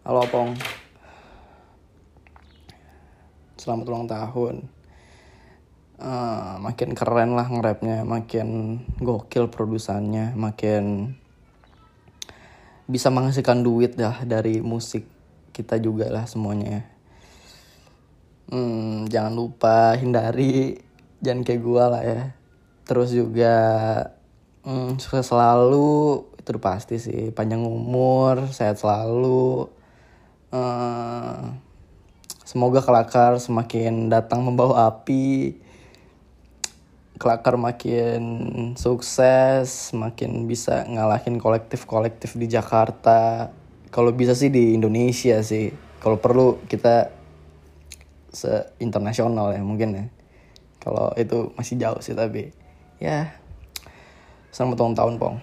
Halo Pong Selamat ulang tahun. Uh, Makin keren lah nge-rapnya Makin gokil produsannya Makin Bisa menghasilkan duit dah Dari musik kita juga lah semuanya hmm, Jangan lupa hindari Jangan kayak gua lah ya. Terus juga hmm, Sukses selalu Itu pasti sih. Panjang umur Sehat selalu uh, semoga kelakar semakin datang membawa api. Kelakar makin sukses makin bisa ngalahin kolektif-kolektif di Jakarta. Kalau bisa sih di Indonesia sih. Kalau perlu kita se internasional ya mungkin ya. Kalau itu masih jauh sih tapi ya selamat ulang tahun pong